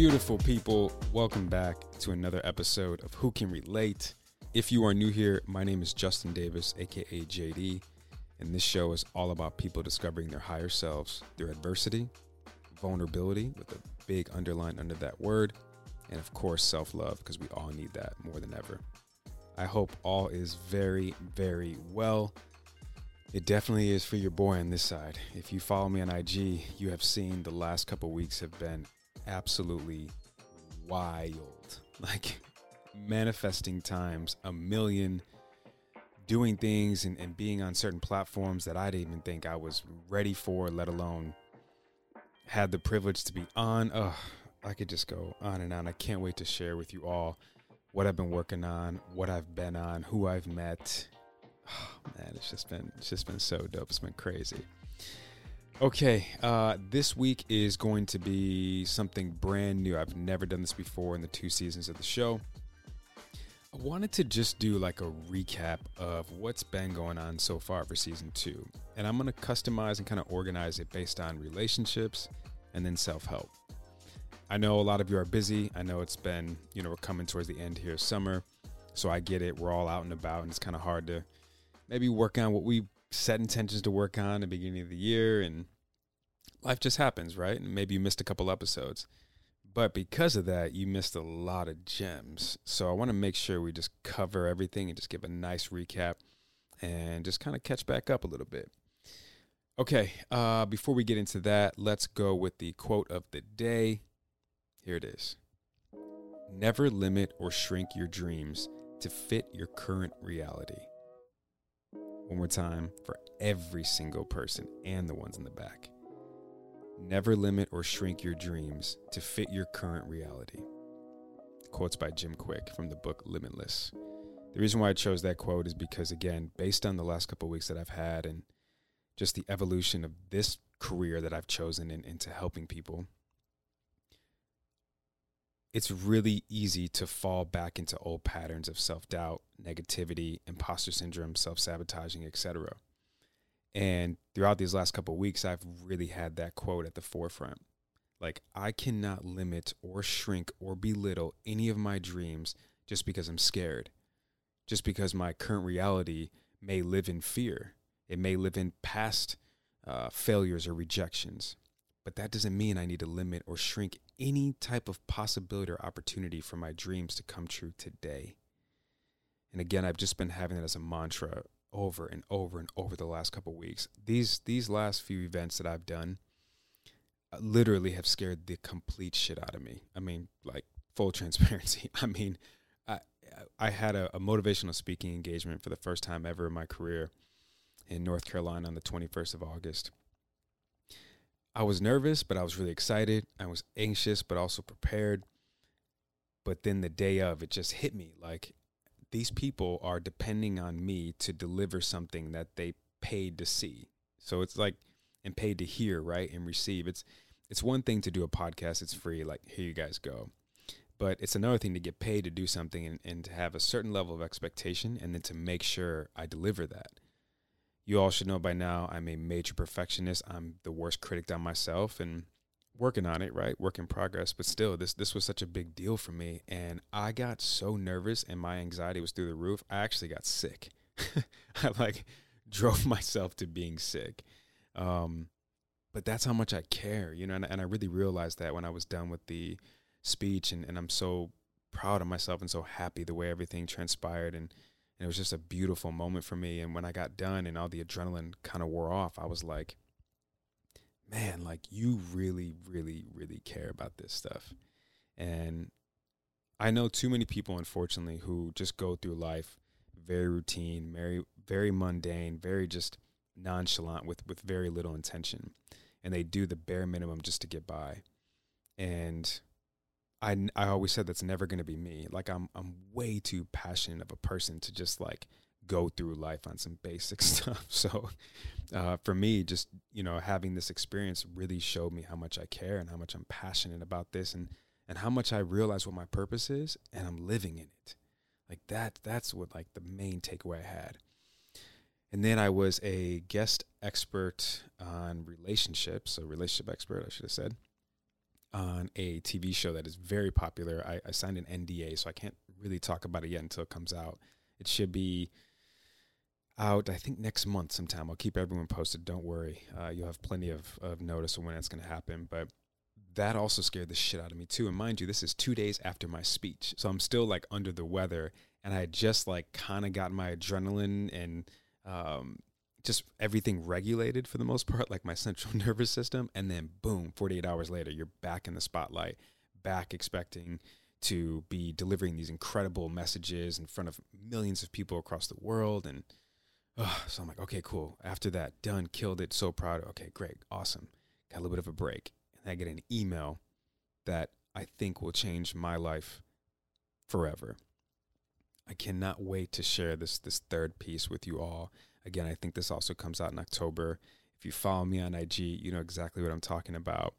Beautiful people, welcome back to another episode of Who Can Relate. If you are new here, my name is Justin Davis, aka JD, and this show is all about people discovering their higher selves through adversity, vulnerability, with a big underline under that word, and of course, self love, because we all need that more than ever. I hope all is very, very well. It definitely is for your boy on this side. If you follow me on IG, you have seen the last couple weeks have been absolutely wild. Like manifesting times a million, doing things and, and being on certain platforms that I didn't even think I was ready for, let alone had the privilege to be on. Ugh, I could just go on and on. I can't wait to share with you all what I've been working on, what I've been on, who I've met. Oh, man, it's just been it's just been so dope. It's been crazy. Okay, uh, this week is going to be something brand new. I've never done this before in the two seasons of the show. I wanted to just do like a recap of what's been going on so far for season two. And I'm going to customize and kind of organize it based on relationships and then self help. I know a lot of you are busy. I know it's been, you know, we're coming towards the end here, summer. So I get it. We're all out and about, and it's kind of hard to maybe work on what we set intentions to work on at the beginning of the year. And life just happens, right? And maybe you missed a couple episodes. But because of that, you missed a lot of gems. So I want to make sure we just cover everything and just give a nice recap and just kind of catch back up a little bit. Okay, uh, before we get into that, let's go with the quote of the day. Here it is Never limit or shrink your dreams to fit your current reality. One more time for every single person and the ones in the back. Never limit or shrink your dreams to fit your current reality. Quotes by Jim Kwik from the book Limitless. The reason why I chose that quote is because, again, based on the last couple weeks that I've had and just the evolution of this career that I've chosen in, into helping people, it's really easy to fall back into old patterns of self doubt, negativity, imposter syndrome, self sabotaging, etc. And throughout these last couple weeks, I've really had that quote at the forefront. Like, I cannot limit or shrink or belittle any of my dreams just because I'm scared, just because my current reality may live in fear. It may live in past uh, failures or rejections. But that doesn't mean I need to limit or shrink any type of possibility or opportunity for my dreams to come true today. And again, I've just been having it as a mantra over and over and over the last couple weeks. These these last few events that I've done uh, literally have scared the complete shit out of me. I mean, like full transparency. I mean, I I had a, a motivational speaking engagement for the first time ever in my career in North Carolina on the 21st of August. I was nervous, but I was really excited. I was anxious, but also prepared. But then the day of, it just hit me like these people are depending on me to deliver something that they paid to see. So it's like and paid to hear, right? And receive. It's it's one thing to do a podcast, it's free, like here you guys go. But it's another thing to get paid to do something and, and to have a certain level of expectation and then to make sure I deliver that. You all should know by now I'm a major perfectionist. I'm the worst critic on myself and working on it, right? Work in progress, but still this this was such a big deal for me and I got so nervous and my anxiety was through the roof. I actually got sick. I like drove myself to being sick. Um but that's how much I care, you know, and, and I really realized that when I was done with the speech and, and I'm so proud of myself and so happy the way everything transpired and, and it was just a beautiful moment for me and when I got done and all the adrenaline kind of wore off, I was like, man, like you really, really, really care about this stuff. And I know too many people, unfortunately, who just go through life very routine, very very mundane, very just nonchalant with with very little intention, and they do the bare minimum just to get by. And I I always said that's never going to be me. Like I'm I'm way too passionate of a person to just like go through life on some basic stuff. So uh, for me, just you know having this experience really showed me how much I care and how much I'm passionate about this and and how much I realize what my purpose is and I'm living in it. Like that that's what like the main takeaway I had. And then I was a guest expert on relationships, a relationship expert, I should have said, on a TV show that is very popular. I, I signed an NDA, so I can't really talk about it yet until it comes out. It should be out, I think, next month sometime. I'll keep everyone posted. Don't worry. Uh, you'll have plenty of, of notice of when it's going to happen. But that also scared the shit out of me too. And mind you, this is two days after my speech, so I'm still like under the weather, and I had just like kind of got my adrenaline and um, just everything regulated for the most part, like my central nervous system, and then boom, 48 hours later, you're back in the spotlight, back expecting to be delivering these incredible messages in front of millions of people across the world, and oh, so I'm like, okay, cool. After that, done, killed it, so proud. Okay, great, awesome. Got a little bit of a break and I get an email that I think will change my life forever. I cannot wait to share this this third piece with you all. Again, I think this also comes out in October. If you follow me on IG, you know exactly what I'm talking about.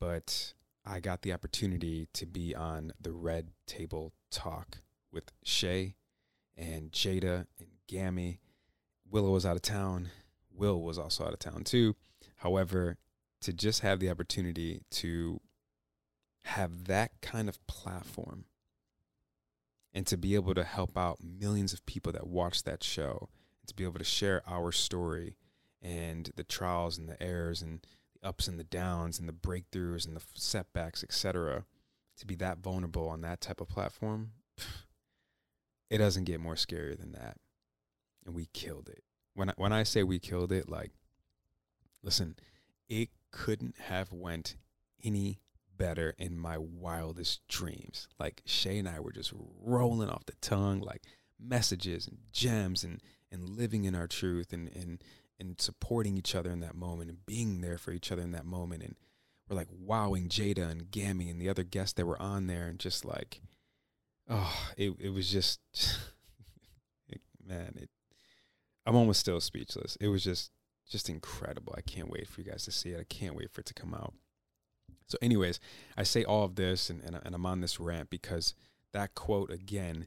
But I got the opportunity to be on the Red Table Talk with Shay and Jada and Gammy. Willow was out of town. Will was also out of town too. However, to just have the opportunity to have that kind of platform and to be able to help out millions of people that watch that show to be able to share our story and the trials and the errors and the ups and the downs and the breakthroughs and the setbacks etc to be that vulnerable on that type of platform it doesn't get more scary than that and we killed it when I, when I say we killed it like listen it couldn't have went any better in my wildest dreams. Like Shay and I were just rolling off the tongue, like messages and gems and and living in our truth and and and supporting each other in that moment and being there for each other in that moment and we're like wowing Jada and Gammy and the other guests that were on there and just like oh it it was just it, man it I'm almost still speechless. It was just just incredible. I can't wait for you guys to see it. I can't wait for it to come out. So, anyways, I say all of this and, and, and I'm on this rant because that quote again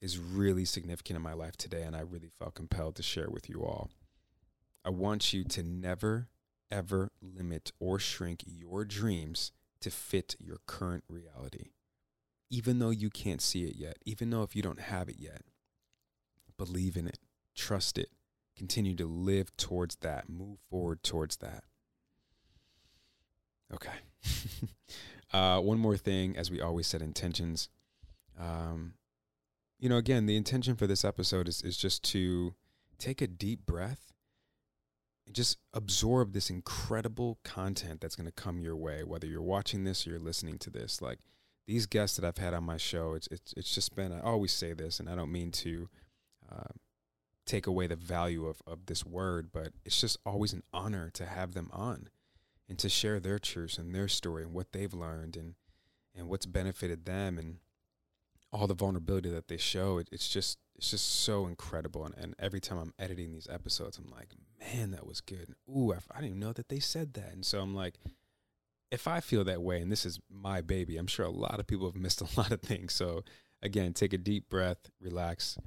is really significant in my life today, and I really felt compelled to share with you all. I want you to never, ever limit or shrink your dreams to fit your current reality. Even though you can't see it yet, even though if you don't have it yet, believe in it, trust it, continue to live towards that, move forward towards that. Okay. uh, one more thing, as we always said, intentions. Um, you know, again, the intention for this episode is, is just to take a deep breath and just absorb this incredible content that's going to come your way, whether you're watching this or you're listening to this. Like these guests that I've had on my show, it's it's it's just been. I always say this, and I don't mean to uh, take away the value of, of this word, but it's just always an honor to have them on and to share their truths and their story and what they've learned and and what's benefited them and all the vulnerability that they show. It, it's just it's just so incredible. And, and every time I'm editing these episodes, I'm like, man, that was good. Ooh, I, I didn't even know that they said that. And so I'm like, if I feel that way, and this is my baby, I'm sure a lot of people have missed a lot of things. So again, take a deep breath, relax,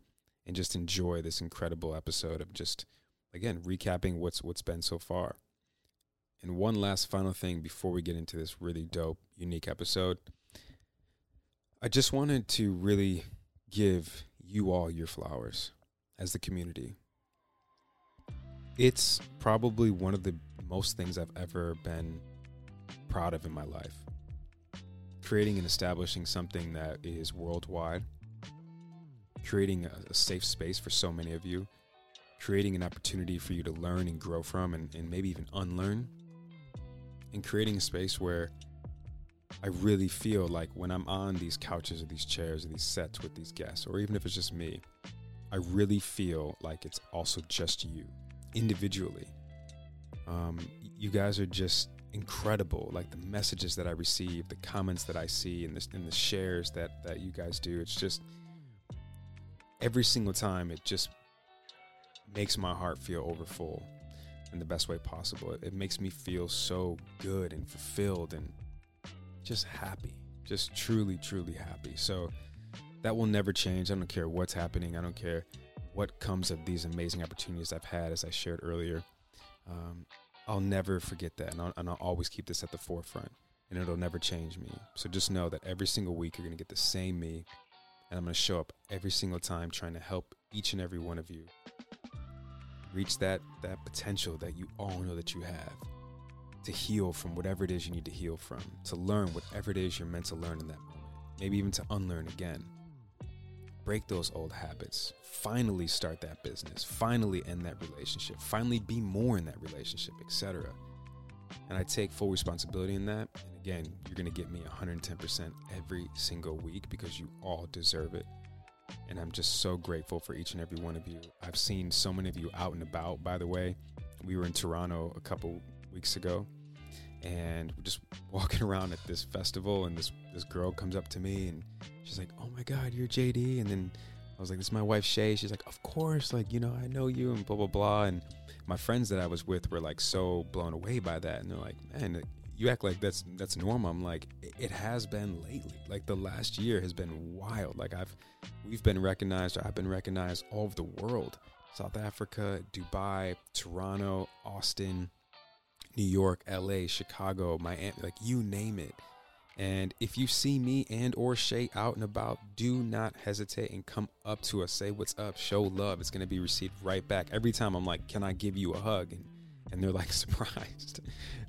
and just enjoy this incredible episode of just again recapping what's what's been so far. And one last final thing before we get into this really dope, unique episode. I just wanted to really give you all your flowers as the community. It's probably one of the most things I've ever been proud of in my life. Creating and establishing something that is worldwide creating a, a, safe space for so many of you, creating an opportunity for you to learn and grow from and, and maybe even unlearn, and creating a space where I really feel like when I'm on these couches or these chairs or these sets with these guests, or even if it's just me, I really feel like it's also just you individually. Um, you guys are just incredible. Like the messages that I receive, the comments that I see, and the, and the shares that that you guys do. It's just every single time. It just makes my heart feel overfull in the best way possible. It, it makes me feel so good and fulfilled and just happy. Just truly, truly happy. So that will never change. I don't care what's happening. I don't care what comes of these amazing opportunities I've had, as I shared earlier. Um, I'll never forget that, and I'll, and I'll always keep this at the forefront, and it'll never change me. So just know that every single week you're going to get the same me, and I'm going to show up every single time trying to help each and every one of you reach that that potential that you all know that you have to heal from whatever it is you need to heal from, to learn whatever it is you're meant to learn in that moment, maybe even to unlearn again. Break those old habits. Finally start that business. Finally end that relationship. Finally be more in that relationship, etc. And I take full responsibility in that. And again, you're going to get me 110% every single week because you all deserve it. And I'm just so grateful for each and every one of you. I've seen so many of you out and about, by the way. We were in Toronto a couple weeks ago and we're just walking around at this festival and this this girl comes up to me and she's like, "Oh my god, you're JD." And then I was like, "This is my wife Shay." She's like, "Of course, like, you know, I know you and blah blah blah." And my friends that I was with were like so blown away by that and they're like, "Man, you act like that's that's normal." I'm like, "It has been lately. Like the last year has been wild. Like I've we've been recognized or I've been recognized all over the world. South Africa, Dubai, Toronto, Austin, New York, LA, Chicago, Miami, like you name it. And if you see me and or Shay out and about, do not hesitate and come up to us. Say what's up, show love. It's gonna be received right back. Every time I'm like, Can I give you a hug? And and they're like surprised.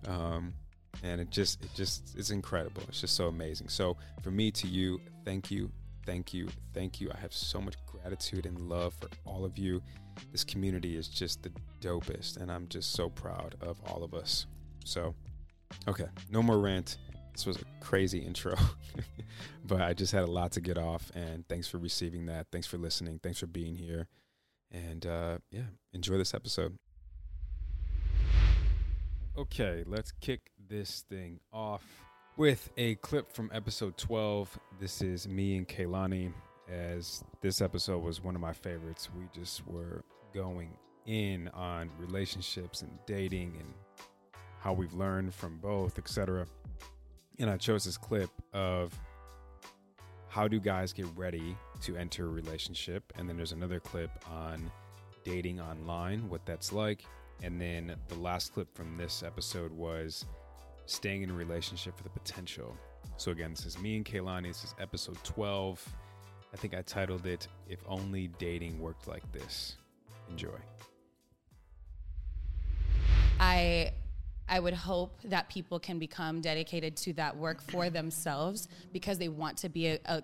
Um, and it just it just it's incredible. It's just so amazing. So for me to you, thank you, thank you, thank you. I have so much gratitude and love for all of you. This community is just the dopest, and I'm just so proud of all of us. So, okay, no more rant. This was a crazy intro, but I just had a lot to get off, and thanks for receiving that. Thanks for listening. Thanks for being here. And uh, yeah, enjoy this episode. Okay, let's kick this thing off with a clip from episode 12. This is me and Kaylani, as this episode was one of my favorites. We just were going in on relationships and dating and how we've learned from both, etc. And I chose this clip of how do guys get ready to enter a relationship, and then there's another clip on dating online, what that's like, and then the last clip from this episode was staying in a relationship for the potential. So again, this is me and Kaylani. This is episode 12. I think I titled it "If Only Dating Worked Like This." Enjoy. I I would hope that people can become dedicated to that work for themselves because they want to be a, a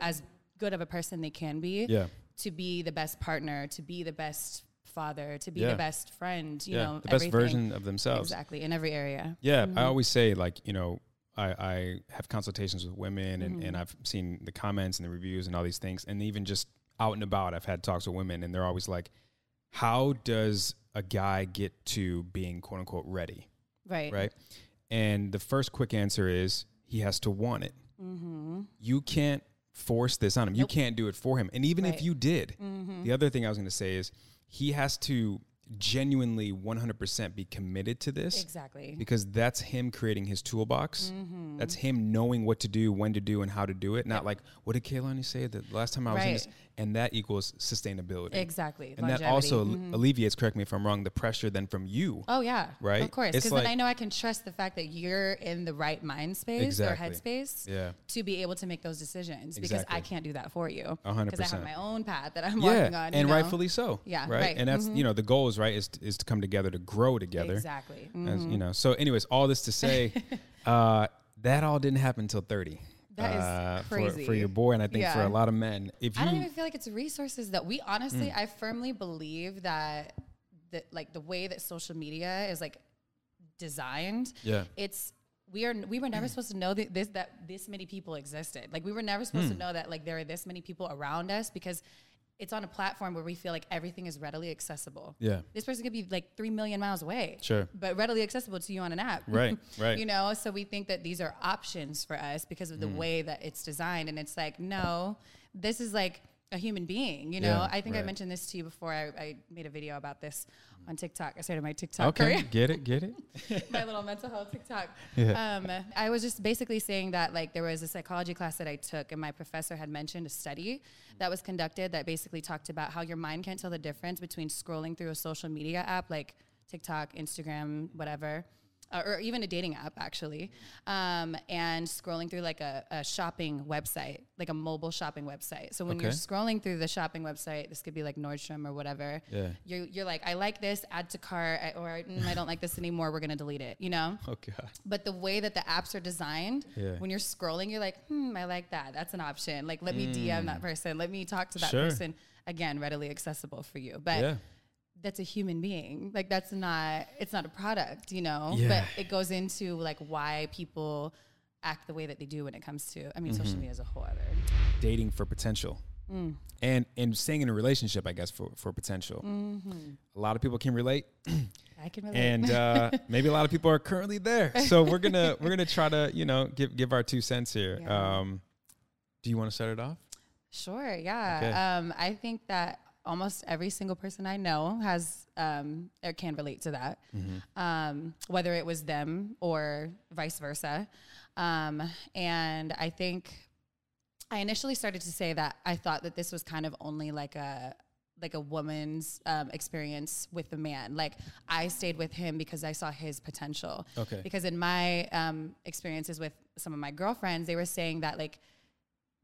as good of a person they can be. Yeah. To be the best partner, to be the best father, to be Yeah. the best friend, you yeah, know, the best everything. version of themselves. Exactly, in every area. Yeah, I mm-hmm. always say like you know I, I have consultations with women and, Mm-hmm. and I've seen the comments and the reviews and all these things and even just out and about I've had talks with women and they're always like, how does a guy get to being quote unquote ready, Right. right? And the first quick answer is he has to want it. You can't force this on him. You can't do it for him. And even if you did, the other thing I was going to say is he has to genuinely 100% be committed to this Exactly. because that's him creating his toolbox. Mm-hmm. That's him knowing what to do, when to do, and how to do it. Not like what did Kaylani say the last time I was in this, and that equals sustainability. Exactly. And that Longevity. also Mhm. alleviates, correct me if I'm wrong, the pressure then from you. Oh yeah, Right? Of course, because like- then I know I can trust the fact that you're in the right mind space Exactly. or headspace Yeah. to be able to make those decisions. Because I can't do that for you. A hundred Because I have my own path that I'm Yeah, working on. and know? rightfully so. Yeah, right. right. And that's Mhm. you know the goal is right is to, is to come together to grow together. Exactly. As, Mhm. you know. So, anyways, all this to say, uh, that all didn't happen until thirty. That is uh, for- crazy. for, your boy, and I think for a lot of men. If you, I don't even feel like it's resources that we honestly, Mm. I firmly believe that that like the way that social media is like designed, Yeah. it's we are we were never supposed to know that this that this many people existed. Like we were never supposed Hmm. to know that like there are this many people around us because it's on a platform where we feel like everything is readily accessible. Yeah. This person could be like three million miles away. Sure. But readily accessible to you on an app. Right, right. you know, so we think that these are options for us because of the Hmm. way that it's designed. And it's like, no, this is like a human being, you know? Yeah, I think I mentioned this to you before. I, I made a video about this on TikTok. I started my TikTok Okay, career get it, get it. my little mental health TikTok. Yeah. Um, I was just basically saying that like there was a psychology class that I took, and my professor had mentioned a study that was conducted that basically talked about how your mind can't tell the difference between scrolling through a social media app like TikTok, Instagram, whatever. Uh, Or even a dating app, actually, um, and scrolling through like a, a shopping website, like a mobile shopping website. So when you're scrolling through the shopping website, this could be like Nordstrom or whatever. Yeah. You're, you're like, I like this, add to cart, I, or mm, I don't like this anymore. We're gonna delete it. You know. Oh god. But the way that the apps are designed, Yeah. when you're scrolling, you're like, hmm, I like that. That's an option. Like, let me DM that person. Let me talk to that Mm. Sure. person. Again, readily accessible for you. But Yeah. That's a human being. Like, that's not, it's not a product, you know? Yeah. But it goes into like why people act the way that they do when it comes to, I mean, Mm-hmm. social media is a whole other. Dating for potential. Mm. And and staying in a relationship, I guess, for, for potential. Mm-hmm. A lot of people can relate. I can relate. and uh, maybe a lot of people are currently there. So we're gonna we're gonna try to you know give give our two cents here. Yeah. Um, do you want to start it off? Sure, yeah. Okay. Um, I think that almost every single person I know has um, or can relate to that, um, whether it was them or vice versa. Um, and I think I initially started to say that I thought that this was kind of only like a like a woman's um, experience with a man. Like I stayed with him because I saw his potential. Okay. Because in my um, experiences with some of my girlfriends, they were saying that like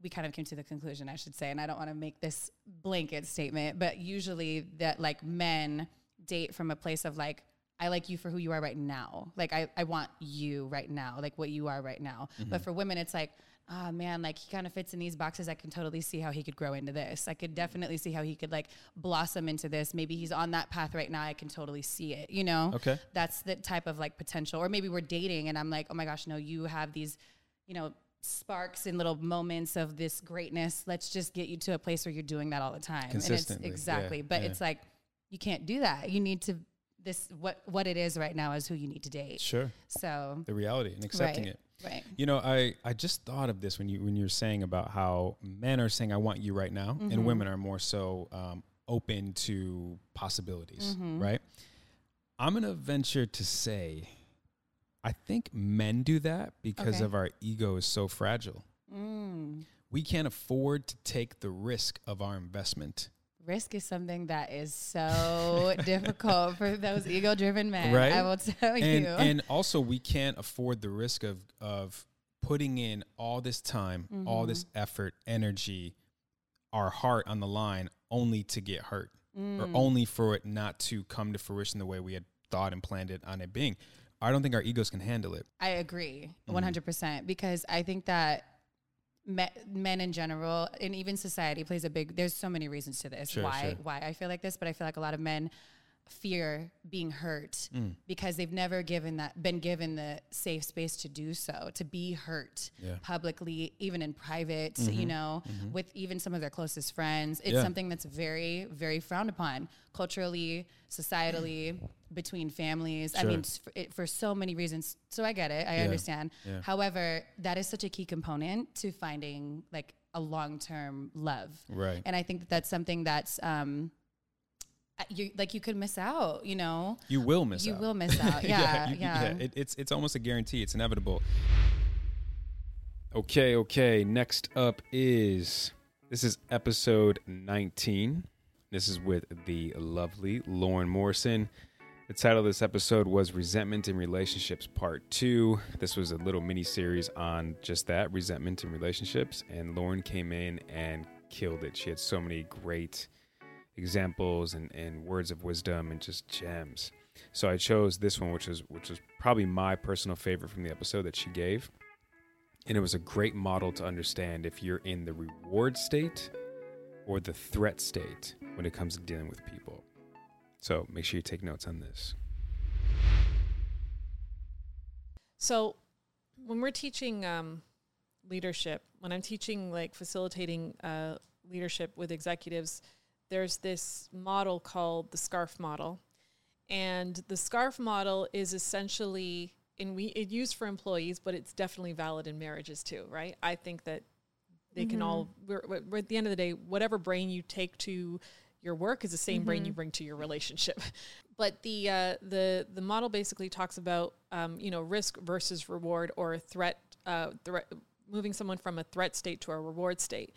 we kind of came to the conclusion, I should say, and I don't want to make this blanket statement, but usually that like men date from a place of like, I like you for who you are right now. Like I, I want you right now, like what you are right now. But for women, it's like, ah man, like he kind of fits in these boxes. I can totally see how he could grow into this. I could definitely see how he could like blossom into this. Maybe he's on that path right now. I can totally see it, you know? Okay. That's the type of like potential. Or maybe we're dating and I'm like, oh my gosh, no, you have these, you know, sparks and little moments of this greatness. Let's just get you to a place where you're doing that all the time. Consistently, And it's exactly. yeah, but yeah. it's like you can't do that. You need to this what what it is right now is who you need to date. Sure. So The reality and accepting right, it. Right. You know, I, I just thought of this when you when you're saying about how men are saying I want you right now, Mm-hmm. and women are more so um, open to possibilities, Mm-hmm. right? I'm gonna venture to say, I think men do that because Okay. of our ego is so fragile. Mm. We can't afford to take the risk of our investment. Risk is something that is so difficult for those ego driven men. Right? I will tell and you. and also we can't afford the risk of of putting in all this time, all this Mm-hmm. effort, energy, our heart on the line, only to get hurt, or Mm. only for it not to come to fruition the way we had thought and planned it on it being. I don't think our egos can handle it. I agree Mm-hmm. 100% because I think that me, men in general and even society plays a big there's so many reasons to this Sure, why sure. why I feel like this but I feel like a lot of men fear being hurt Mm. because they've never given that been given the safe space to do so to be hurt Yeah. Mm-hmm. publicly even in private you know with even some of their closest friends it's Yeah. something that's very very frowned upon culturally societally between families i mean for, it, for so many reasons so i get it i Yeah. understand Yeah. however that is such a key component to finding like a long-term love Right. and i think that that's something that's um you like you could miss out you know You will miss you out. You will miss out yeah you- yeah, you- It, it's it's almost a guarantee. It's inevitable. Okay, okay. Next up is this is episode 19. This is with the lovely Lauren Morrison. The title of this episode was Resentment in Relationships Part 2. This was a little mini series on just that resentment in relationships. And Lauren came in and killed it. She had so many great examples and, and words of wisdom and just gems. So I chose this one, which was which was probably my personal favorite from the episode that she gave. And it was a great model to understand if you're in the reward state or the threat state when it comes to dealing with people. So make sure you take notes on this. So when we're teaching um, leadership, when I'm teaching like facilitating uh, leadership with executives, there's this model called the SCARF model, and the SCARF model is essentially and we it used for employees, but it's definitely valid in marriages too, right? I think that they can all we're, we're at the end of the day, whatever brain you take to your work is the same brain you bring to your relationship. But the uh, the the model basically talks about um, you know risk versus reward or threat uh, threat moving someone from a threat state to a reward state.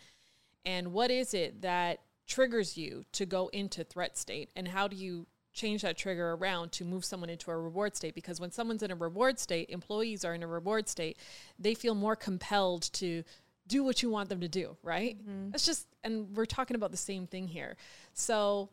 And what is it that triggers you to go into threat state and how do you change that trigger around to move someone into a reward state because when someone's in a reward state employees are in a reward state they feel more compelled to do what you want them to do right? That's just and we're talking about the same thing here. So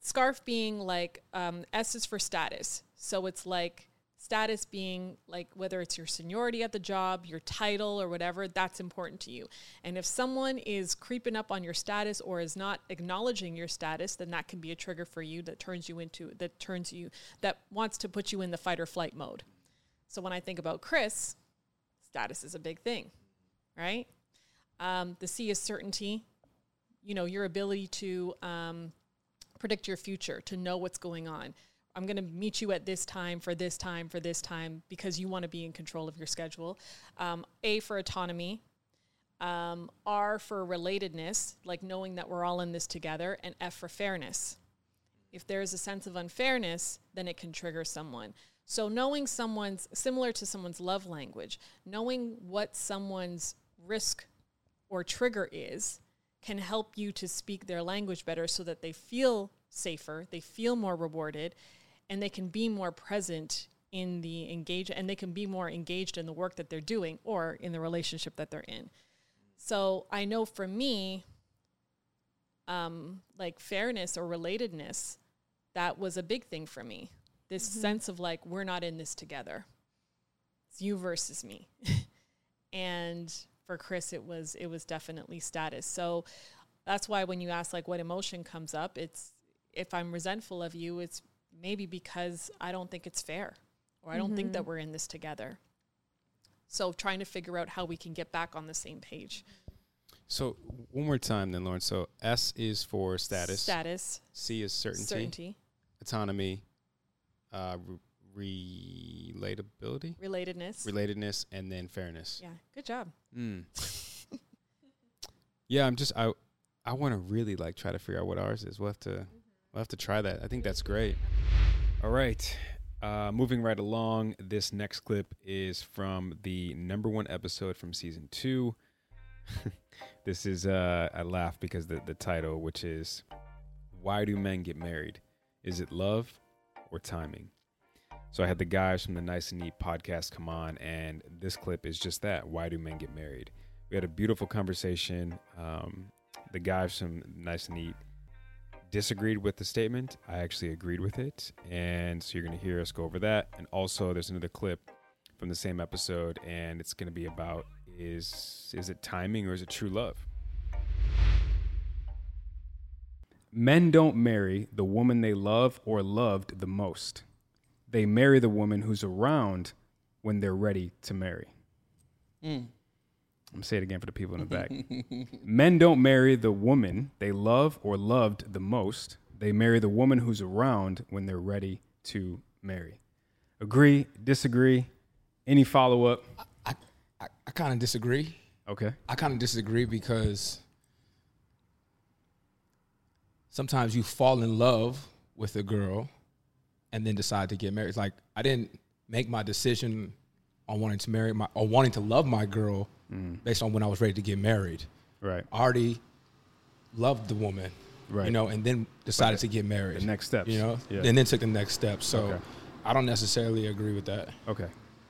scarf being like um, s is for status. So it's like status being like whether it's your seniority at the job your title or whatever that's important to you. And if someone is creeping up on your status or is not acknowledging your status then that can be a trigger for you that turns you into that turns you that wants to put you in the fight or flight mode. So when i think about chris status is a big thing right um, the c is certainty you know your ability to um, predict your future, to know what's going on. I'm going to meet you at this time for this time for this time because you want to be in control of your schedule. Um, a for autonomy. Um, R for relatedness, like knowing that we're all in this together. And F for fairness. If there's a sense of unfairness, then it can trigger someone. So knowing someone's similar to someone's love language, knowing what someone's risk or trigger is can help you to speak their language better so that they feel safer, they feel more rewarded, and they can be more present in the engage and they can be more engaged in the work that they're doing or in the relationship that they're in. So I know for me, um, like fairness or relatedness, that was a big thing for me. This mm-hmm. sense of like, we're not in this together. It's you versus me. and for Chris it was it was definitely status. So that's why when you ask like what emotion comes up, it's if I'm resentful of you, it's maybe because I don't think it's fair or I don't think that mm-hmm. we're in this together. So trying to figure out how we can get back on the same page. So one more time, then, Lauren. So S is for status. Status, C is certainty, certainty, autonomy, uh, re- relatability, relatedness. relatedness, and then fairness. yeah, good job. Mm. yeah, I'm just I I want to really like try to figure out what ours is. We'll have to we'll have to try that. I think that's great. All right. Uh, moving right along, this next clip is from the number one episode from season two. this is uh, I laugh because the the title, which is "Why Do Men Get Married? Is it love or timing?" So I had the guys from the Nice and Neat podcast come on, and this clip is just that. Why do men get married? We had a beautiful conversation. Um, the guys from Nice and Neat disagreed with the statement. I actually agreed with it. And so you're going to hear us go over that. And also, there's another clip from the same episode, and it's going to be about is is it timing or is it true love? Men don't marry the woman they love or loved the most they marry the woman who's around when they're ready to marry. Mm. I'm gonna say it again for the people in the back. Men don't marry the woman they love or loved the most. They marry the woman who's around when they're ready to marry. Agree? Disagree? Any follow up? I, I, I kind of disagree. Okay. I kind of disagree because sometimes you fall in love with a girl and then decide to get married. It's like I didn't make my decision on wanting to marry my or wanting to love my girl based on when I was ready to get married. Right. I already loved the woman, Right. You know, and then decided to get married. the next step. you know, Yeah. and then took the next step. So Okay. I don't necessarily agree with that. Okay.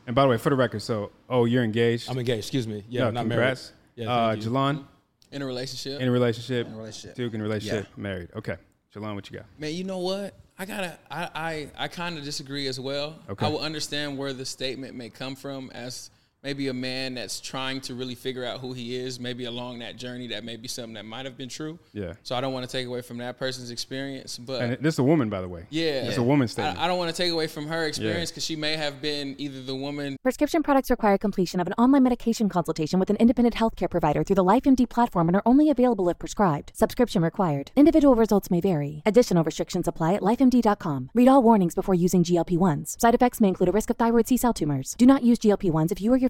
And by the way, for the record, so oh, you're engaged. I'm engaged. Excuse me. Yeah, No, not congrats. married. Yeah, uh. Jalon, in a relationship. in a relationship. In a relationship. Duke in a relationship. Married. Okay. Jalon, what you got? Man, you know what? I gotta. I I, I kind of disagree as well. Okay. I will understand where the statement may come from as maybe a man that's trying to really figure out who he is, maybe along that journey, that may be something that might have been true. Yeah. So I don't want to take away from that person's experience, but And this is a woman, by the way. yeah, It's a woman's statement. I, I don't want to take away from her experience because she may have been either the woman Prescription products require completion of an online medication consultation with an independent healthcare provider through the LifeMD platform and are only available if prescribed. Subscription required. Individual results may vary. Additional restrictions apply at lifemd.com. Read all warnings before using GLP-1s. Side effects may include a risk of thyroid C-cell tumors. Do not use GLP-1s if you or your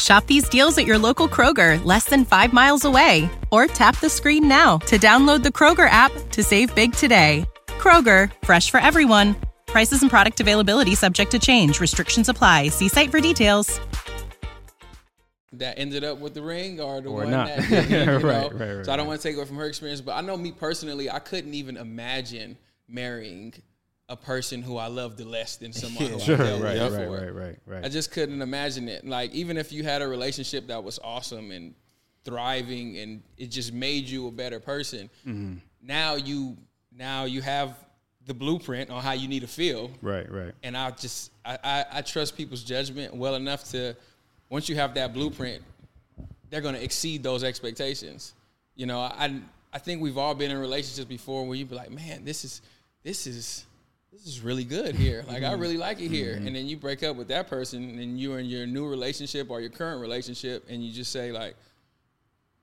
Shop these deals at your local Kroger, less than five miles away. Or tap the screen now to download the Kroger app to save big today. Kroger, fresh for everyone. Prices and product availability subject to change. Restrictions apply. See site for details. that ended up with the ring or the Or one not. that didn't, you Right, know? right, right, so I don't want to take away from her experience, but I know me personally, I couldn't even imagine marrying a person who I loved less than someone who Sure, I dealt right, with right, before. right, right, right. I just couldn't imagine it. Like even if you had a relationship that was awesome and thriving and it just made you a better person, Mm-hmm. now you now you have the blueprint on how you need to feel Right, right. and I just I, I, I trust people's judgment well enough to once you have that blueprint, they're gonna exceed those expectations. You know, I I think we've all been in relationships before where you'd be like, man, this is this is this is really good here. Like I really like it here. And then you break up with that person and you're in your new relationship or your current relationship and you just say like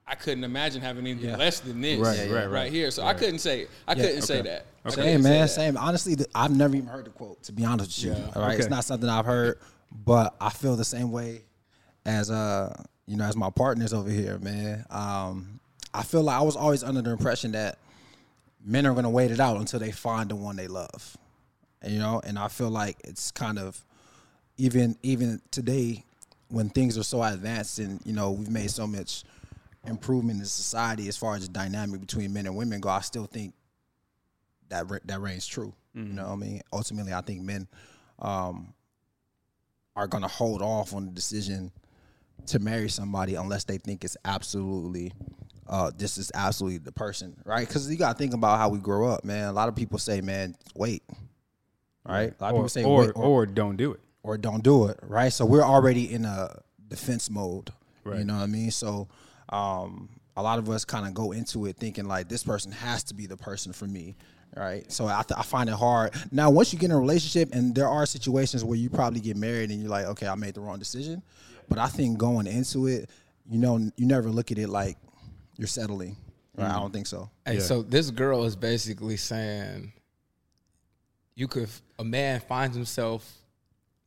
I couldn't imagine having anything less than this Right, right, right, right. here. So I couldn't say I couldn't say that. I couldn't Same man, same. Honestly, th- I've never even heard the quote. To be honest with you, all right, it's not something I've heard, but I feel the same way as uh, you know, as my partners over here, man. Um, I feel like I was always under the impression that men are gonna wait it out until they find the one they love, and, you know. And I feel like it's kind of even even today when things are so advanced and you know we've made so much improvement in society as far as the dynamic between men and women go. I still think that that reigns true. You know what I mean? Ultimately, I think men um, are going to hold off on the decision to marry somebody unless they think it's absolutely uh, this is absolutely the person, right? Because you got to think about how we grow up, man. A lot of people say, "Man, wait," right? A lot of Or, people say, or, "Wait," or don't do it. or don't do it, right? So we're already in a defense mode. Right. You know what I mean? So um, a lot of us kind of go into it thinking like this person has to be the person for me, right? So I, th- I find it hard. Now, once you get in a relationship, and there are situations where you probably get married and you're like, okay, I made the wrong decision. But I think going into it, you know, you never look at it like you're settling. Right? I don't think so. Hey, so this girl is basically saying you could a man finds himself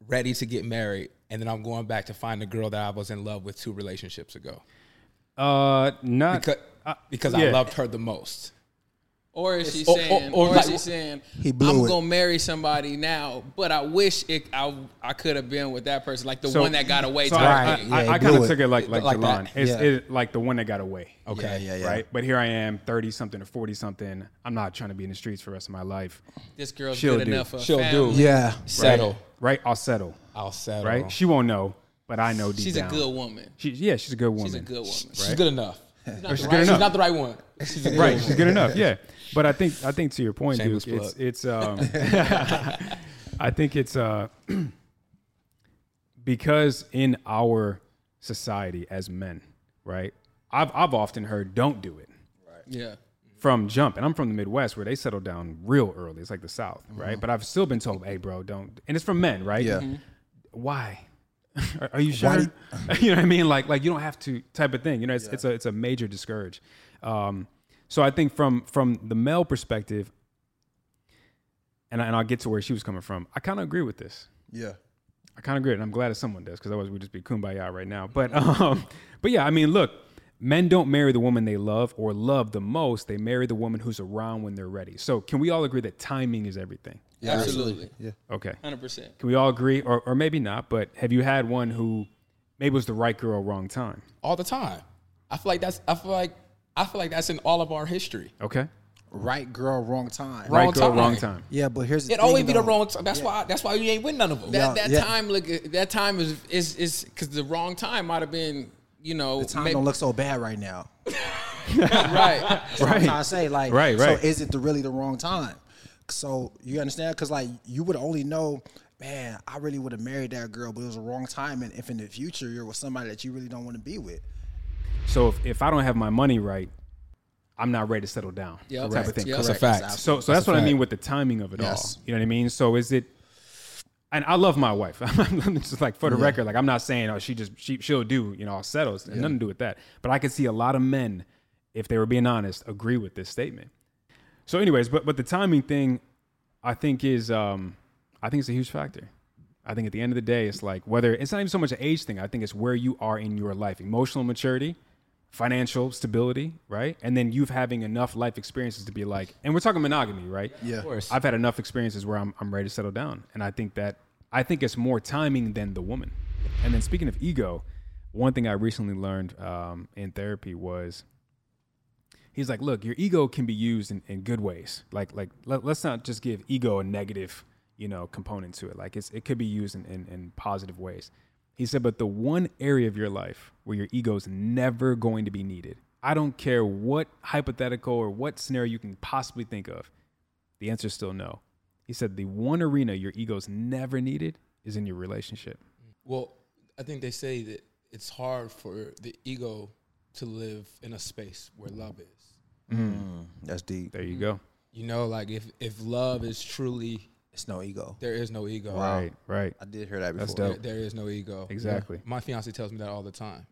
ready to get married, and then I'm going back to find the girl that I was in love with two relationships ago Uh, not because because yeah. I loved her the most. Or is she Or- or- saying, or or, like- is she saying, He blew I'm it. gonna marry somebody now, but I wish it, I I could have been with that person, like the So- one that got away. So type I, thing. I, I, he kind blew of it. took it like like, Like Jelon. It's Yeah. it, like the one that got away. Okay, yeah, yeah. Right, but here I am, thirty something or forty something. I'm not trying to be in the streets for the rest of my life. this girl's She'll good do. enough for She'll family. do. Yeah. Settle. Right, I'll settle. I'll settle. Right, she won't know, but I know deep She's down. a good woman. She, yeah, she's a good woman. She's a good woman. She's good enough. She's not, She's the right, she's not the right one. She's right she's good enough yeah but i think i think to your point Shameless dude plug. it's it's um i think it's uh because in our society as men right i've i've often heard don't do it Right. Yeah. from jump and i'm from the midwest where they settle down real early it's like the south Mm-hmm. right but i've still been told hey bro don't and it's from men right Yeah. why are, are you sure? you know what I mean? Like like you don't have to type of thing. You know, it's it's a it's a major discourage. Um, so I think from from the male perspective, and I, and I'll get to where she was coming from. I kind of agree with this. Yeah. I kind of agree, and I'm glad that someone does because otherwise we'd just be kumbaya right now. But um, but yeah, I mean, look, men don't marry the woman they love or love the most. They marry the woman who's around when they're ready. So can we all agree that timing is everything? Yeah, Absolutely. Yeah. Okay. Hundred percent. Can we all agree, or or maybe not? But have you had one who maybe was the right girl, wrong time? all the time. I feel like that's. I feel like. I feel like that's in all of our history. Okay. Right girl, wrong time. Wrong right girl, time. wrong time. Yeah, but here's the It thing, always be the wrong. time. That's why. That's why you ain't with none of them. That Yeah, that yeah. time look that time is is is because the wrong time might have been you know The time may- don't look so bad right now. right. That's what I'm trying to say. Like, Right, right. So is it the, really the wrong time? So you understand? Because like you would only know, man, I really would have married that girl, but it was the wrong time. And if in the future you're with somebody that you really don't want to be with, So if, if I don't have my money right, I'm not ready to settle down. Yeah, type of thing. Yeah. That's a Correct. fact. So so that's, what I mean with the timing of it Yes. all. You know what I mean? So is it? And I love my wife. I'm just like for the record, like I'm not saying oh she just she she'll do you know I'll settle. It's nothing to do with that. But I could see a lot of men, if they were being honest, agree with this statement. So, anyways, but but the timing thing, I think is um I think it's a huge factor. I think at the end of the day, it's like whether it's not even so much an age thing. I think it's where you are in your life, emotional maturity, financial stability, right? And then you've having enough life experiences to be like, and we're talking monogamy, right? Yeah. Of course. I've had enough experiences where I'm, I'm ready to settle down. And I think that, I think it's more timing than the woman. And then speaking of ego, one thing I recently learned um, in therapy was he's like, look, your ego can be used in, in good ways. Like, like let, us not just give ego a negative, you know, component to it. Like it's, it could be used in, in, in positive ways. He said, but the one area of your life where your ego is never going to be needed, I don't care what hypothetical or what scenario you can possibly think of, the answer is still no. He said, the one arena your ego is never needed is in your relationship. Well, I think they say that it's hard for the ego to live in a space where love is. Mm, that's deep. There you go. You know, like if if love is truly, It's no ego. there is no ego. Right, right. I did hear that before. That's There, dope. there is no ego. Exactly. My fiance tells me that all the time.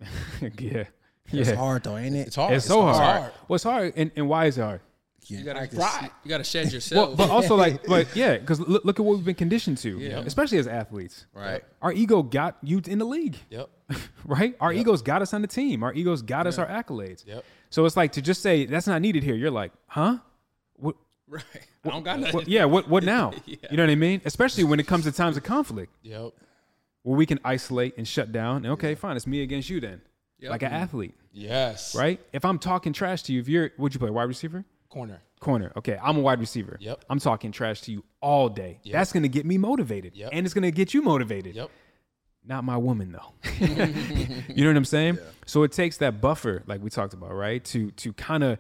yeah. Yeah. It's hard though, ain't it? It's hard. It's so hard. hard. Well, it's hard. And, and why is it hard? You gotta practice. pride. You gotta shed Well, yourself. but also like, but yeah, because look, look at what we've been conditioned to, Yeah. especially as athletes. Right. Our ego got you in the league, Yep. right? Our egos got us on the team. Our egos got us our accolades. Yep. So it's like to just say that's not needed here. You're like, huh? What? right. I don't got nothing. what yeah. What? What now? You know what I mean? Especially when it comes to times of conflict, Yep. where we can isolate and shut down. And okay, fine, it's me against you then, Yep. like an mm-hmm. athlete, Yes. right? If I'm talking trash to you, if you're, would you play wide receiver? Corner. Corner. Okay, I'm a wide receiver. Yep. I'm talking trash to you all day. Yep. That's gonna get me motivated. Yep. And it's gonna get you motivated. Yep. Not my woman though. you know what I'm saying? So it takes that buffer, like we talked about, right? To to kind of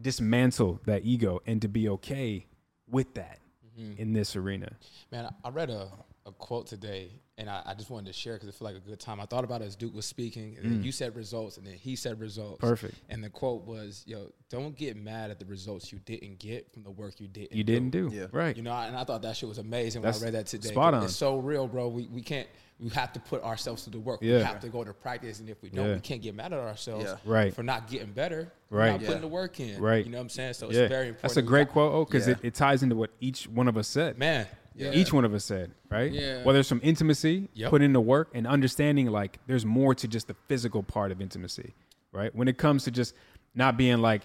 dismantle that ego and to be okay with that Mm-hmm. in this arena. Man, I I read a, a quote today, and I, I just wanted to share because it felt like a good time. I thought about it as Duke was speaking, and then you said results, and then he said results. Mm. Perfect. And the quote was, "Yo, don't get mad at the results you didn't get from the work you didn't. You didn't do. Yeah. Right. You know, and I thought that shit was amazing when I read that today. spot 'cause on. It's so real, bro. We we can't. We have to put ourselves to the work. We have to go to practice, and if we don't, Yeah. we can't get mad at ourselves Yeah. Right. for not getting better, for Right. Not putting the work in, Right. You know what I'm saying? So it's very important. That's a great got- quote because Yeah. it, it ties into what each one of us said. man. Each one of us said, right? Yeah. Whether it's from intimacy, Yep. put in the work, and understanding like there's more to just the physical part of intimacy, right? When it comes to just not being like,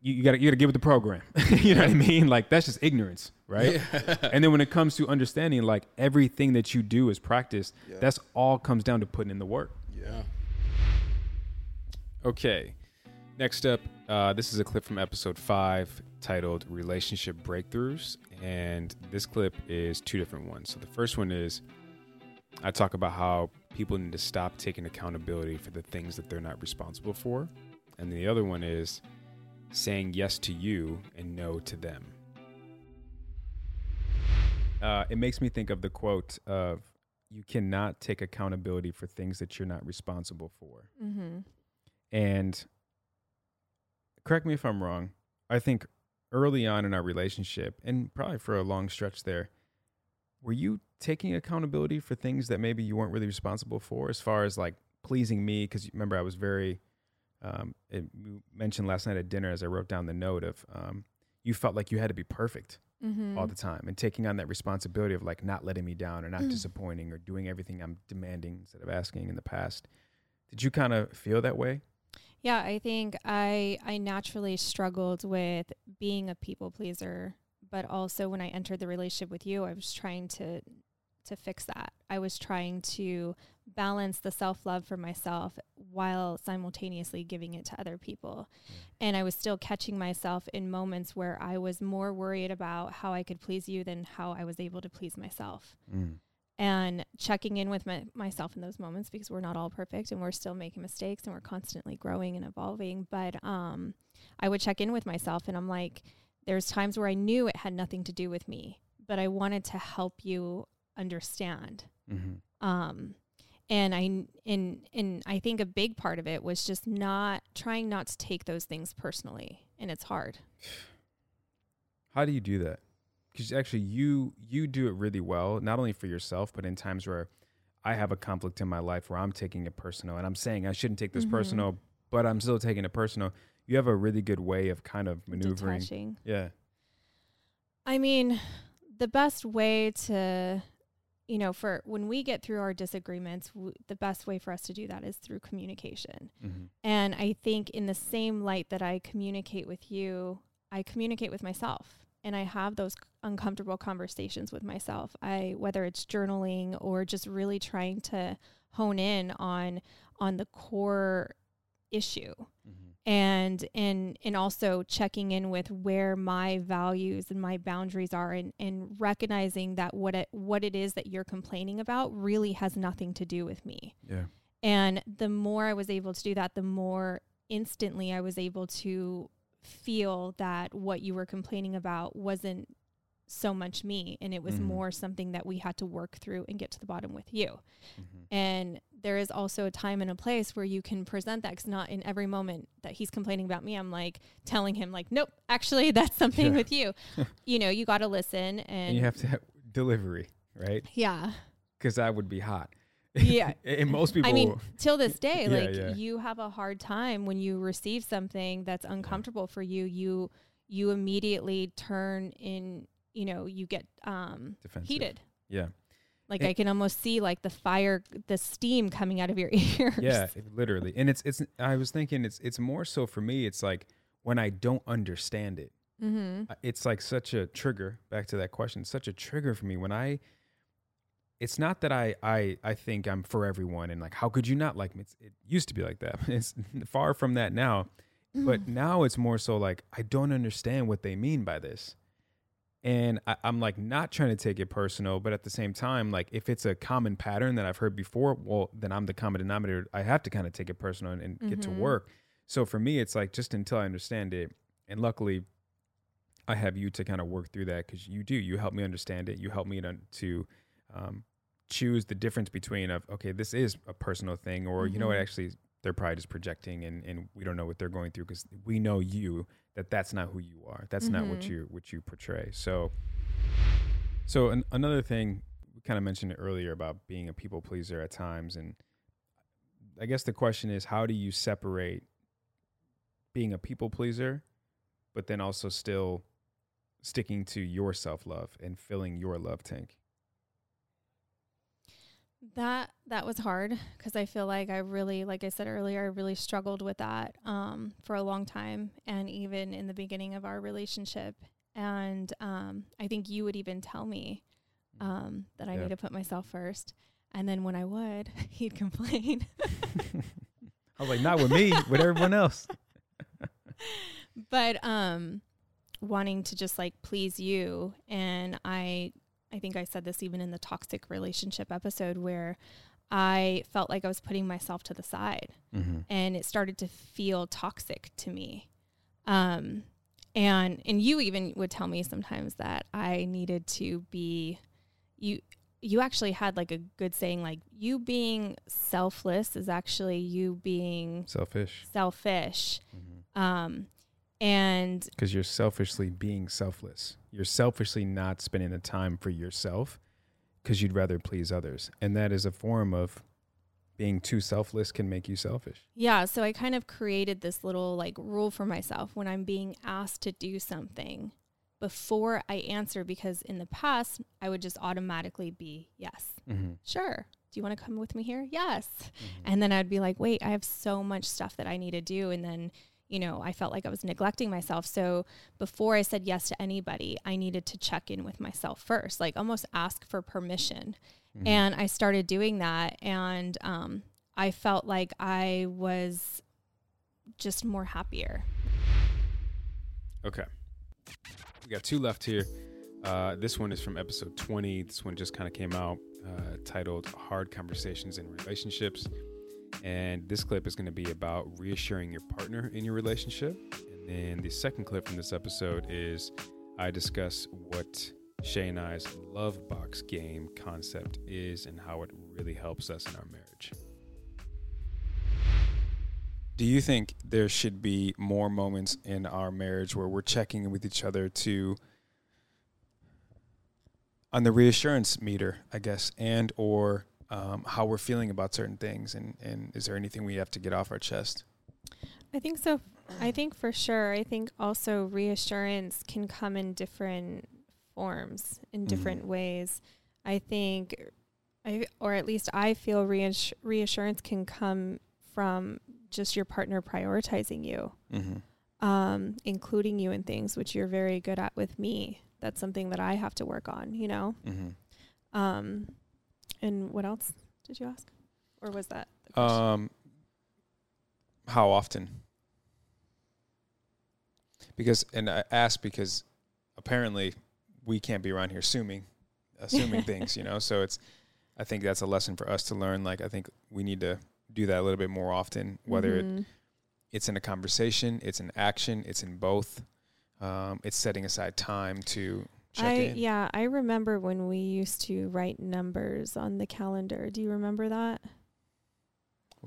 you, you gotta you gotta give it the program. you know what I mean? Like that's just ignorance, right? and then when it comes to understanding, like everything that you do is practice. That's all comes down to putting in the work. Yeah. Okay. Next up, uh, this is a clip from episode five titled Relationship Breakthroughs. And this clip is two different ones. So the first one is I talk about how people need to stop taking accountability for the things that they're not responsible for. And the other one is saying yes to you and no to them. Uh, it makes me think of the quote of you cannot take accountability for things that you're not responsible for. Mm-hmm. And correct me if I'm wrong. I think early on in our relationship, and probably for a long stretch there, were you taking accountability for things that maybe you weren't really responsible for, as far as like pleasing me? Because remember, I was very. Um, it, you mentioned last night at dinner as I wrote down the note of um, you felt like you had to be perfect Mm-hmm. all the time and taking on that responsibility of like not letting me down or not Mm. disappointing or doing everything I'm demanding instead of asking in the past. Did you kind of feel that way? Yeah, I think I I naturally struggled with being a people pleaser, but also when I entered the relationship with you, I was trying to to fix that. I was trying to balance the self-love for myself while simultaneously giving it to other people. And I was still catching myself in moments where I was more worried about how I could please you than how I was able to please myself Mm. And checking in with my, myself in those moments because we're not all perfect and we're still making mistakes and we're constantly growing and evolving but um, i would check in with myself and i'm like there's times where i knew it had nothing to do with me but i wanted to help you understand Mm-hmm. um, and I and and I think a big part of it was just not trying not to take those things personally, and it's hard. How do you do that? Because actually, you you do it really well, not only for yourself, but in times where I have a conflict in my life where I'm taking it personal, and I'm saying I shouldn't take this Mhm. personal, but I'm still taking it personal. You have a really good way of kind of maneuvering. Detaching. Yeah. I mean, the best way to, you know, for when we get through our disagreements, w- the best way for us to do that is through communication. Mm-hmm. And I think in the same light that I communicate with you, I communicate with myself and I have those uncomfortable conversations with myself. I whether it's journaling or just really trying to hone in on on the core issue mm-hmm. and and and also checking in with where my values and my boundaries are and and recognizing that what it what it is that you're complaining about really has nothing to do with me Yeah. and the more I was able to do that, the more instantly I was able to feel that what you were complaining about wasn't so much me and it was Mhm. more something that we had to work through and get to the bottom with you. Mm-hmm. And there is also a time and a place where you can present that because not in every moment that he's complaining about me, I'm like telling him like, nope, actually that's something Yeah. with you. you know, you got to listen and, And you have to have delivery, right? yeah. Because I would be hot. Yeah. and most people. I mean, till this day, Yeah, like yeah. you have a hard time when you receive something that's uncomfortable for you. You you immediately turn in. You know, you get um Defensive. heated. yeah. Like And- I can almost see like the fire, the steam coming out of your ears. Yeah, literally. And it's it's I was thinking it's it's more so for me it's like when I don't understand it. Mm-hmm. uh, It's like such a trigger back to that question. Such a trigger for me when I it's not that I I I think I'm for everyone and like how could you not like me? It's, it used to be like that. It's far from that now. But now it's more so like I don't understand what they mean by this. And I, I'm like not trying to take it personal, but at the same time, like if it's a common pattern that I've heard before, well, then I'm the common denominator. I have to kind of take it personal and, and get to Mhm. work. So for me, it's like just until I understand it. And luckily, I have you to kind of work through that because you do. You help me understand it. You help me to, to um, choose the difference between of okay, this is a personal thing, or you know what, Mhm. actually they're probably just projecting, and and we don't know what they're going through because we know you that that's not who you are. That's not what Mhm. you what you portray. So, so an, another thing we kind of mentioned it earlier about being a people pleaser at times, and I guess the question is, how do you separate being a people pleaser, but then also still sticking to your self love and filling your love tank? That that was hard because I feel like I really, like I said earlier, I really struggled with that um, for a long time, and even in the beginning of our relationship. And um, I think you would even tell me um, that I Yeah. need to put myself first, and then when I would, he'd complain. I was like, not with me, with everyone else. but um wanting to just like please you and i i think i said this even in the toxic relationship episode where i felt like i was putting myself to the side Mm-hmm. and it started to feel toxic to me um and and you even would tell me sometimes that i needed to be you you actually had like a good saying like you being selfless is actually you being Selfish. selfish Mm-hmm. um and Because you're selfishly being selfless. You're selfishly not spending the time for yourself because you'd rather please others. And that is a form of being too selfless can make you selfish. Yeah, so I kind of created this little like rule for myself when I'm being asked to do something before I answer because in the past I would just automatically be yes. Mhm. Sure. Do you want to come with me here? Yes. And then I'd be like, "Wait, I have so much stuff that I need to do." And then, you know, I felt like I was neglecting myself. So before I said yes to anybody, I needed to check in with myself first, like almost ask for permission. Mhm. And I started doing that and um I felt like I was just more happier. Okay. We got two left here. Uh, this one is from episode 20. This one just kind of came out uh, titled Hard Conversations in Relationships. And this clip is going to be about reassuring your partner in your relationship. And then the second clip from this episode is I discuss what Shay and I's love box game concept is and how it really helps us in our marriage. Do you think there should be more moments in our marriage where we're checking in with each other to on the reassurance meter, I guess, and or um, how we're feeling about certain things, and and is there anything we have to get off our chest? I think so. I think for sure. I think also reassurance can come in different forms, in different ways. I think, I or at least I feel reass- reassurance can come from just your partner prioritizing you, Mm-hmm. um, including you in things which you're very good at with me. That's something that I have to work on. You know. Mm-hmm. Um, and what else did you ask, or was that? the question? Um, how often? Because, and I ask because apparently we can't be around here assuming, assuming things, you know. So it's, I think that's a lesson for us to learn. Like I think we need to do that a little bit more often, whether it Mhm. it's in a conversation, it's in action, it's in both. Um, it's setting aside time to I in. yeah, I remember when we used to write numbers on the calendar. Do you remember that?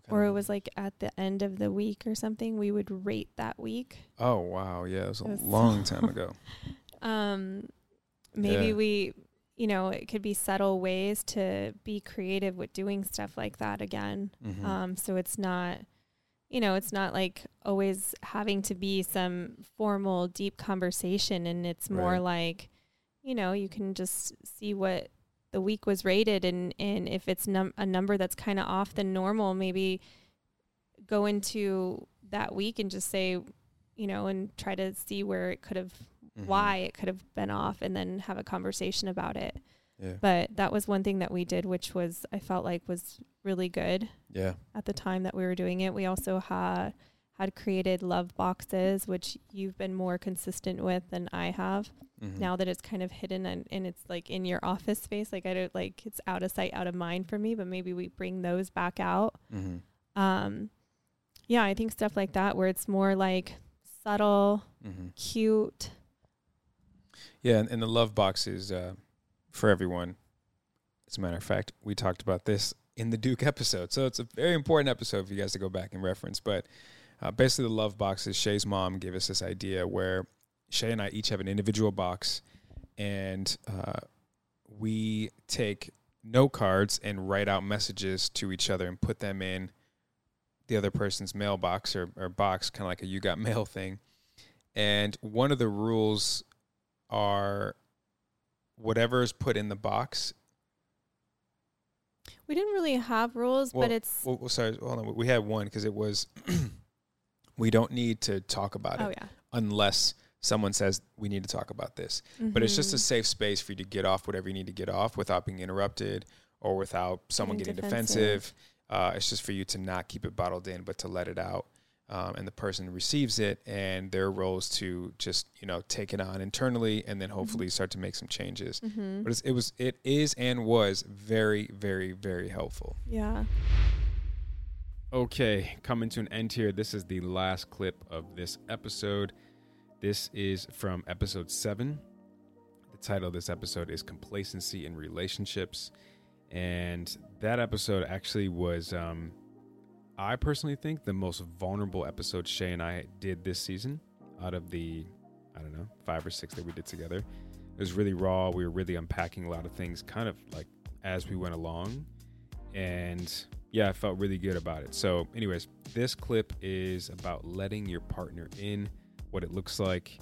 Or it was like at the end of the week or something. We would rate that week. oh wow, yeah, it was a It was long time ago. Um, maybe Yeah. we, you know, it could be subtle ways to be creative with doing stuff like that again. Mhm. Um, so it's not, you know, it's not like always having to be some formal, deep conversation, and it's more Right. like, you know, you can just see what the week was rated, and and if it's num- a number that's kind of off the normal, maybe go into that week and just say, you know, and try to see where it could have, Mhm. why it could have been off, and then have a conversation about it. Yeah. But that was one thing that we did, which was I felt like was really good Yeah. at the time that we were doing it. We also had had created love boxes, which you've been more consistent with than I have. Mhm. Now that it's kind of hidden and, and it's like in your office space, like I don't like it's out of sight, out of mind for me. But maybe we bring those back out. Mhm. Um, yeah, I think stuff like that where it's more like subtle, Mhm. cute. Yeah, and, and the love box is uh, for everyone. As a matter of fact, we talked about this in the Duke episode, so it's a very important episode for you guys to go back and reference. But uh, basically, the love box is Shay's mom gave us this idea where Shay and I each have an individual box, and uh, we take note cards and write out messages to each other and put them in the other person's mailbox or, or box, kind of like a you got mail thing. And one of the rules are whatever is put in the box. We didn't really have rules, Well, but it's well, sorry, hold on. We had one because it was we don't need to talk about Oh, it yeah. unless someone says we need to talk about this. But it's just a Mhm. safe space for you to get off whatever you need to get off without being interrupted or without someone Getting getting defensive. defensive. Uh, it's just for you to not keep it bottled in, but to let it out. Um, and the person receives it, and their role is to just you know take it on internally, and then hopefully start to make some changes. Mhm. But it's, it was, it is, and was very, very, very helpful. yeah. Okay, coming to an end here. This is the last clip of this episode. This is from episode seven. The title of this episode is Complacency in Relationships. And that episode actually was, um, I personally think, the most vulnerable episode Shay and I did this season out of the, I don't know, five or six that we did together. It was really raw. We were really unpacking a lot of things, kind of like as we went along. And yeah, I felt really good about it. So, anyways, this clip is about letting your partner in, what it looks like,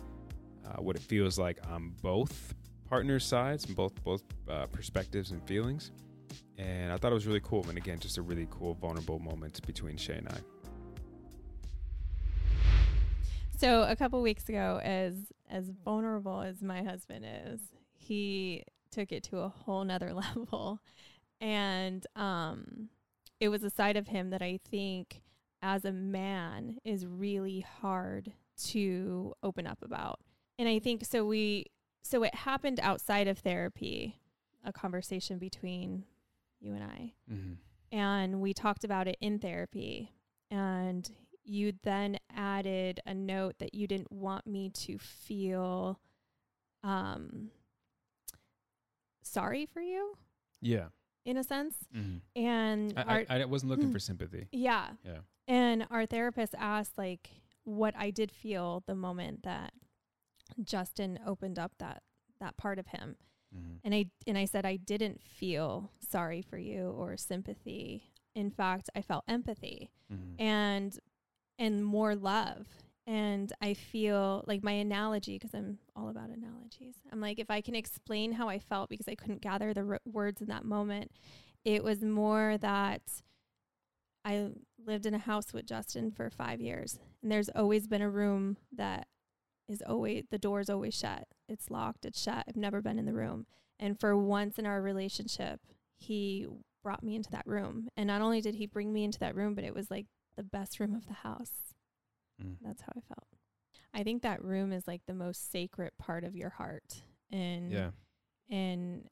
uh, what it feels like on both partners' sides, and both both uh, perspectives and feelings. And I thought it was really cool. And again, just a really cool, vulnerable moment between Shay and I. So a couple weeks ago, as as vulnerable as my husband is, he took it to a whole nother level, and um, it was a side of him that I think, as a man, is really hard to open up about. And I think so. We so it happened outside of therapy, a conversation between you and I, Mm-hmm. and we talked about it in therapy and you then added a note that you didn't want me to feel um sorry for you Yeah. in a sense Mhm. and I, our, I, I wasn't looking for sympathy. yeah Yeah. and our therapist asked like what I did feel the moment that Justin opened up that that part of him Mhm. and I and I said I didn't feel sorry for you or sympathy. In fact, I felt empathy Mhm. and and more love. And I feel like my analogy because I'm all about analogies. I'm like if I can explain how I felt because I couldn't gather the r- words in that moment, it was more that I lived in a house with Justin for 5 years and there's always been a room that is always the door's always shut. It's locked, it's shut. I've never been in the room. And for once in our relationship, he brought me into that room. And not only did he bring me into that room, but it was like the best room of the house. Mm. That's how I felt. I think that room is like the most sacred part of your heart. And Yeah. and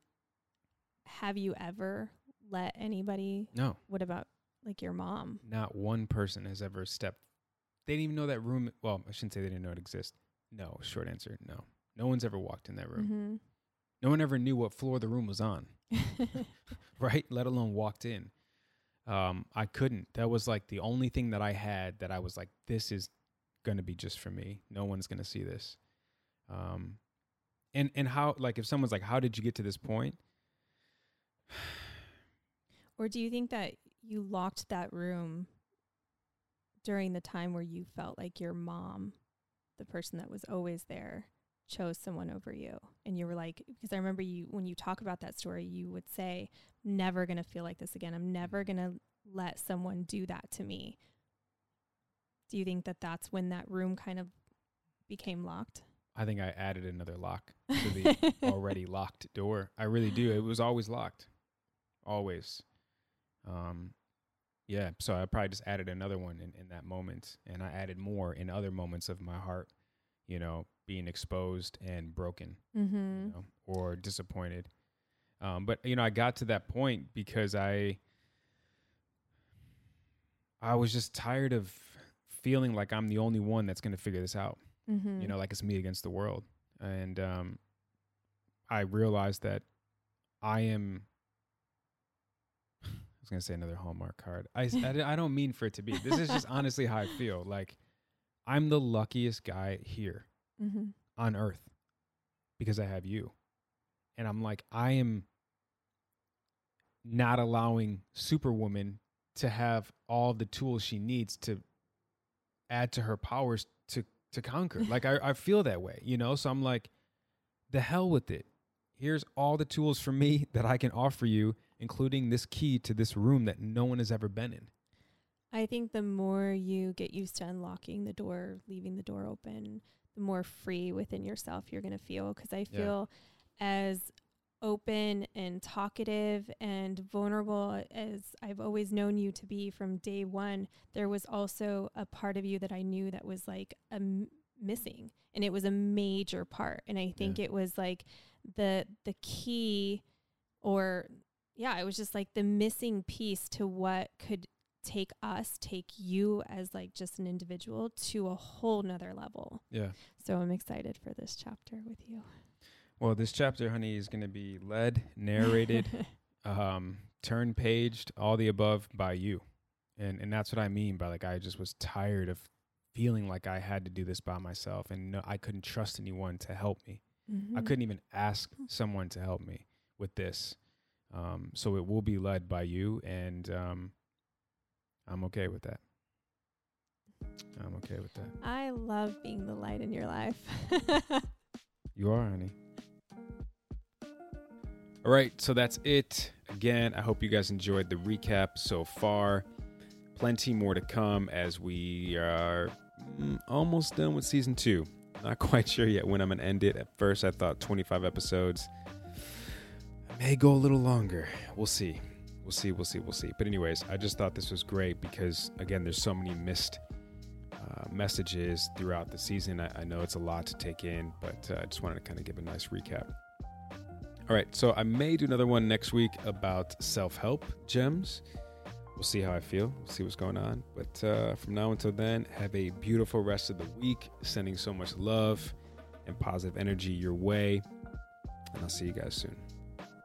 have you ever let anybody No. What about like your mom? Not one person has ever stepped. They didn't even know that room. Well, I shouldn't say they didn't know it exists. No. Short answer. No. No one's ever walked in that room. Mhm. No one ever knew what floor the room was on. right? Let alone walked in. Um, I couldn't. That was like the only thing that I had that I was like, this is gonna be just for me. No one's gonna see this. Um, and and how like if someone's like, how did you get to this point? Or do you think that you locked that room during the time where you felt like your mom, the person that was always there, chose someone over you? And you were like, because I remember you, when you talk about that story, you would say, never going to feel like this again. I'm never mm-hmm. going to let someone do that to me. Do you think that that's when that room kind of became locked? I think I added another lock to the already locked door. I really do. It was always locked, always. Um, yeah. So I probably just added another one in, in that moment, and I added more in other moments of my heart. You know, being exposed and broken, mm-hmm. you know, or disappointed. Um, but you know, I got to that point because I, I was just tired of feeling like I'm the only one that's going to figure this out Mhm. you know, like it's me against the world. And um, I realized that I am. Gonna say another Hallmark card. I, I, I don't mean for it to be. This is just honestly how I feel. Like I'm the luckiest guy here Mhm. on Earth because I have you, and I'm like I am not allowing Superwoman to have all the tools she needs to add to her powers to to conquer. Like I, I feel that way, you know? So I'm like, the hell with it. Here's all the tools for me that I can offer you, including this key to this room that no one has ever been in. I think the more you get used to unlocking the door, leaving the door open, the more free within yourself you're going to feel. Because I Yeah. feel as open and talkative and vulnerable as I've always known you to be from day one, there was also a part of you that I knew that was like a m- missing, and it was a major part. And I think it was like the the key, or yeah, it was just like the missing piece to what could take us, take you as like just an individual to a whole nother level. Yeah. So I'm excited for this chapter with you. Well, this chapter, honey, is going to be led, narrated, um, turn paged, all the above by you. And and that's what I mean by like I just was tired of feeling like I had to do this by myself and no, I couldn't trust anyone to help me. I Mhm. couldn't even ask someone to help me with this. Um, so it will be led by you, and um, I'm okay with that. I'm okay with that. I love being the light in your life. You are, honey. All right, so that's it. Again, I hope you guys enjoyed the recap so far. Plenty more to come as we are mm, almost done with season two. Not quite sure yet when I'm going to end it. At first, I thought 25 episodes. May go a little longer. We'll see. We'll see. We'll see. We'll see. But, anyways, I just thought this was great because, again, there's so many missed uh, messages throughout the season. I, I know it's a lot to take in, but uh, I just wanted to kind of give a nice recap. All right, so I may do another one next week about self help gems. We'll see how I feel, we'll see what's going on. But uh, from now until then, have a beautiful rest of the week. Sending so much love and positive energy your way. And I'll see you guys soon.